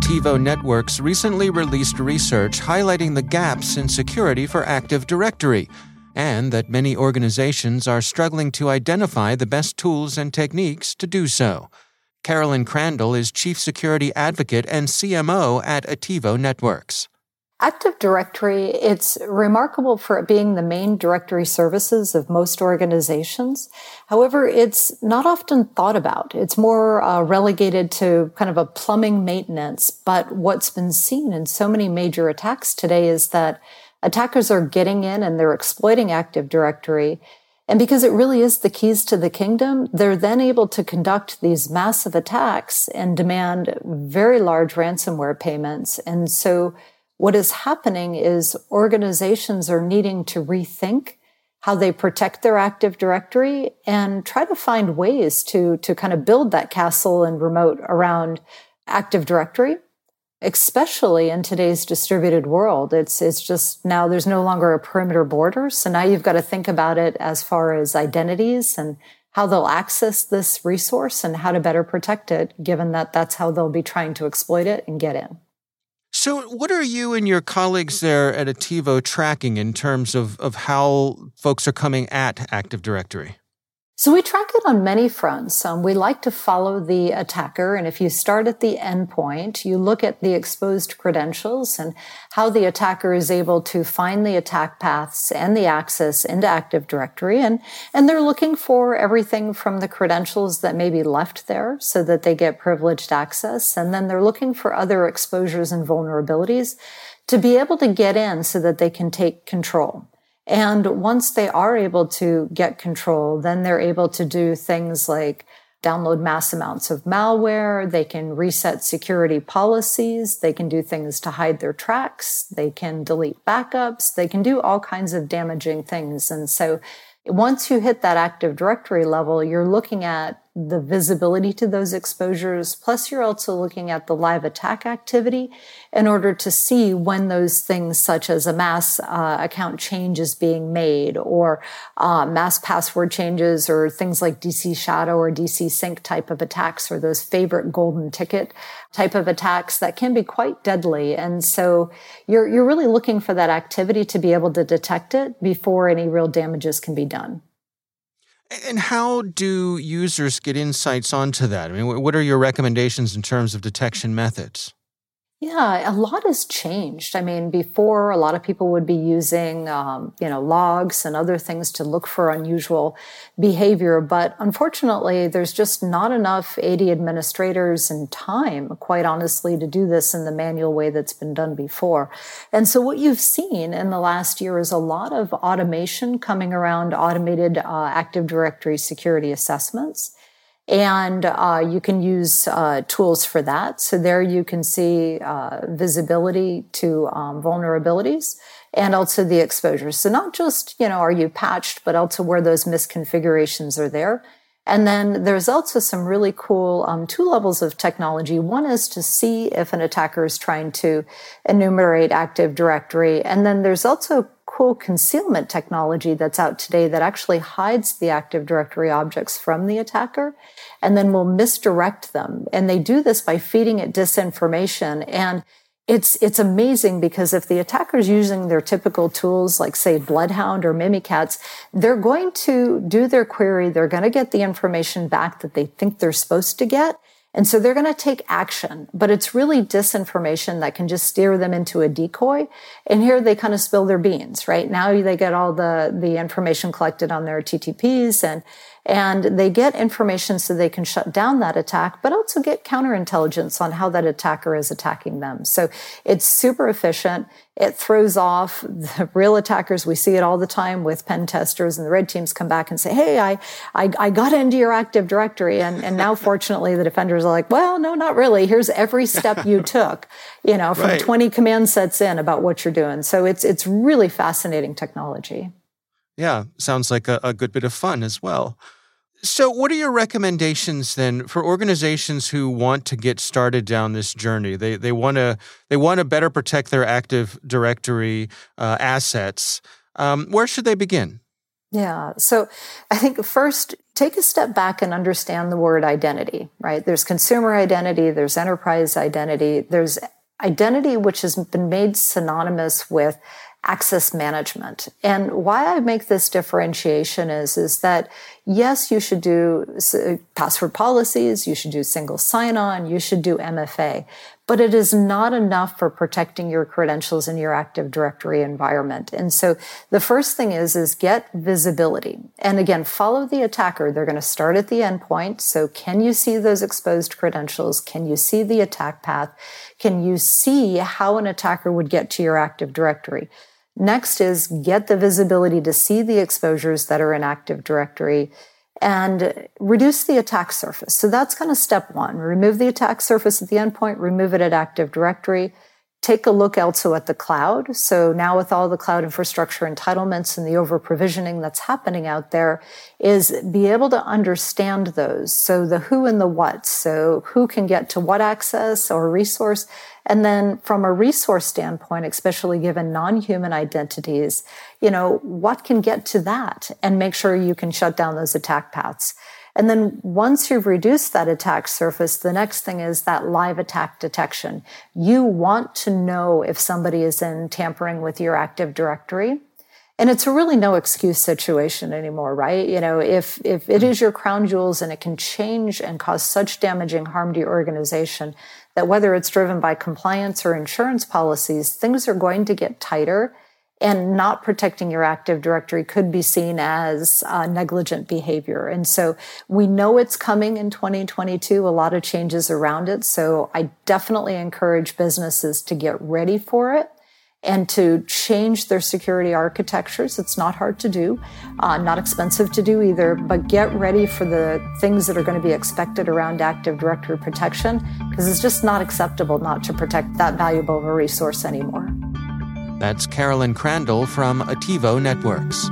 Attivo Networks recently released research highlighting the gaps in security for Active Directory and that many organizations are struggling to identify the best tools and techniques to do so. Carolyn Crandall is Chief Security Advocate and CMO at Attivo Networks. Active Directory, it's remarkable for it being the main directory services of most organizations. However, it's not often thought about. It's more uh, relegated to kind of a plumbing maintenance. But what's been seen in so many major attacks today is that attackers are getting in and they're exploiting Active Directory. And because it really is the keys to the kingdom, they're then able to conduct these massive attacks and demand very large ransomware payments. And so what is happening is organizations are needing to rethink how they protect their Active Directory and try to find ways to, to kind of build that castle and remote around Active Directory, especially in today's distributed world. It's, it's just now there's no longer a perimeter border. So now you've got to think about it as far as identities and how they'll access this resource and how to better protect it, given that that's how they'll be trying to exploit it and get in. So, what are you and your colleagues there at Attivo tracking in terms of, of how folks are coming at Active Directory? So we track it on many fronts. Um, we like to follow the attacker. And if you start at the endpoint, you look at the exposed credentials and how the attacker is able to find the attack paths and the access into Active Directory. And, and they're looking for everything from the credentials that may be left there so that they get privileged access. And then they're looking for other exposures and vulnerabilities to be able to get in so that they can take control. And once they are able to get control, then they're able to do things like download mass amounts of malware. They can reset security policies. They can do things to hide their tracks. They can delete backups. They can do all kinds of damaging things. And so once you hit that Active Directory level, you're looking at the visibility to those exposures. Plus, you're also looking at the live attack activity in order to see when those things, such as a mass uh, account change, is being made, or uh, mass password changes, or things like DC Shadow or DC Sync type of attacks, or those favorite golden ticket type of attacks that can be quite deadly. And so, you're you're really looking for that activity to be able to detect it before any real damages can be done. And how do users get insights onto that? I mean, what are your recommendations in terms of detection methods? Yeah, a lot has changed. I mean, before a lot of people would be using, um, you know, logs and other things to look for unusual behavior, but unfortunately, there's just not enough AD administrators and time, quite honestly, to do this in the manual way that's been done before. And so, what you've seen in the last year is a lot of automation coming around automated uh, Active Directory security assessments. And uh, you can use uh, tools for that. So there you can see uh, visibility to um, vulnerabilities and also the exposures. So not just, you know, are you patched, but also where those misconfigurations are there. And then there's also some really cool um, two levels of technology. One is to see if an attacker is trying to enumerate Active Directory. And then there's also cool concealment technology that's out today that actually hides the Active Directory objects from the attacker and then will misdirect them. And they do this by feeding it disinformation. And it's, it's amazing because if the attacker is using their typical tools, like say Bloodhound or Mimikatz, they're going to do their query. They're going to get the information back that they think they're supposed to get. And so they're going to take action, but it's really disinformation that can just steer them into a decoy. And here they kind of spill their beans, right? Now they get all the, the information collected on their TTPs and and they get information so they can shut down that attack, but also get counterintelligence on how that attacker is attacking them. So it's super efficient. It throws off the real attackers. We see it all the time with pen testers and the red teams come back and say, Hey, I, I, I got into your active directory. And, and now fortunately the defenders are like, well, no, not really. Here's every step you took, you know, from right. 20 command sets in about what you're doing. So it's, it's really fascinating technology. Yeah, sounds like a, a good bit of fun as well. So, what are your recommendations then for organizations who want to get started down this journey? They they want to they want to better protect their Active Directory uh, assets. Um, where should they begin? Yeah. So I think first, take a step back and understand the word identity, right? There's consumer identity, there's enterprise identity, there's identity which has been made synonymous with access management. And why I make this differentiation is, is that yes, you should do uh, password policies, you should do single sign on, you should do MFA, but it is not enough for protecting your credentials in your Active Directory environment. And so the first thing is, is get visibility. And again, follow the attacker. They're going to start at the endpoint. So can you see those exposed credentials? Can you see the attack path? Can you see how an attacker would get to your Active Directory? Next is get the visibility to see the exposures that are in Active Directory and reduce the attack surface. So that's kind of step one. Remove the attack surface at the endpoint, remove it at Active Directory. Take a look also at the cloud. So now with all the cloud infrastructure entitlements and the over provisioning that's happening out there is be able to understand those. So the who and the what. So who can get to what access or resource. And then from a resource standpoint, especially given non-human identities, you know, what can get to that and make sure you can shut down those attack paths. And then once you've reduced that attack surface, the next thing is that live attack detection. You want to know if somebody is in tampering with your Active Directory. And it's a really no excuse situation anymore, right? You know, if, if it is your crown jewels and it can change and cause such damaging harm to your organization that whether it's driven by compliance or insurance policies, things are going to get tighter and not protecting your active directory could be seen as uh, negligent behavior. And so we know it's coming in 2022, a lot of changes around it. So I definitely encourage businesses to get ready for it and to change their security architectures. It's not hard to do, uh, not expensive to do either, but get ready for the things that are going to be expected around Active Directory protection because it's just not acceptable not to protect that valuable of a resource anymore. That's Carolyn Crandall from Attivo Networks.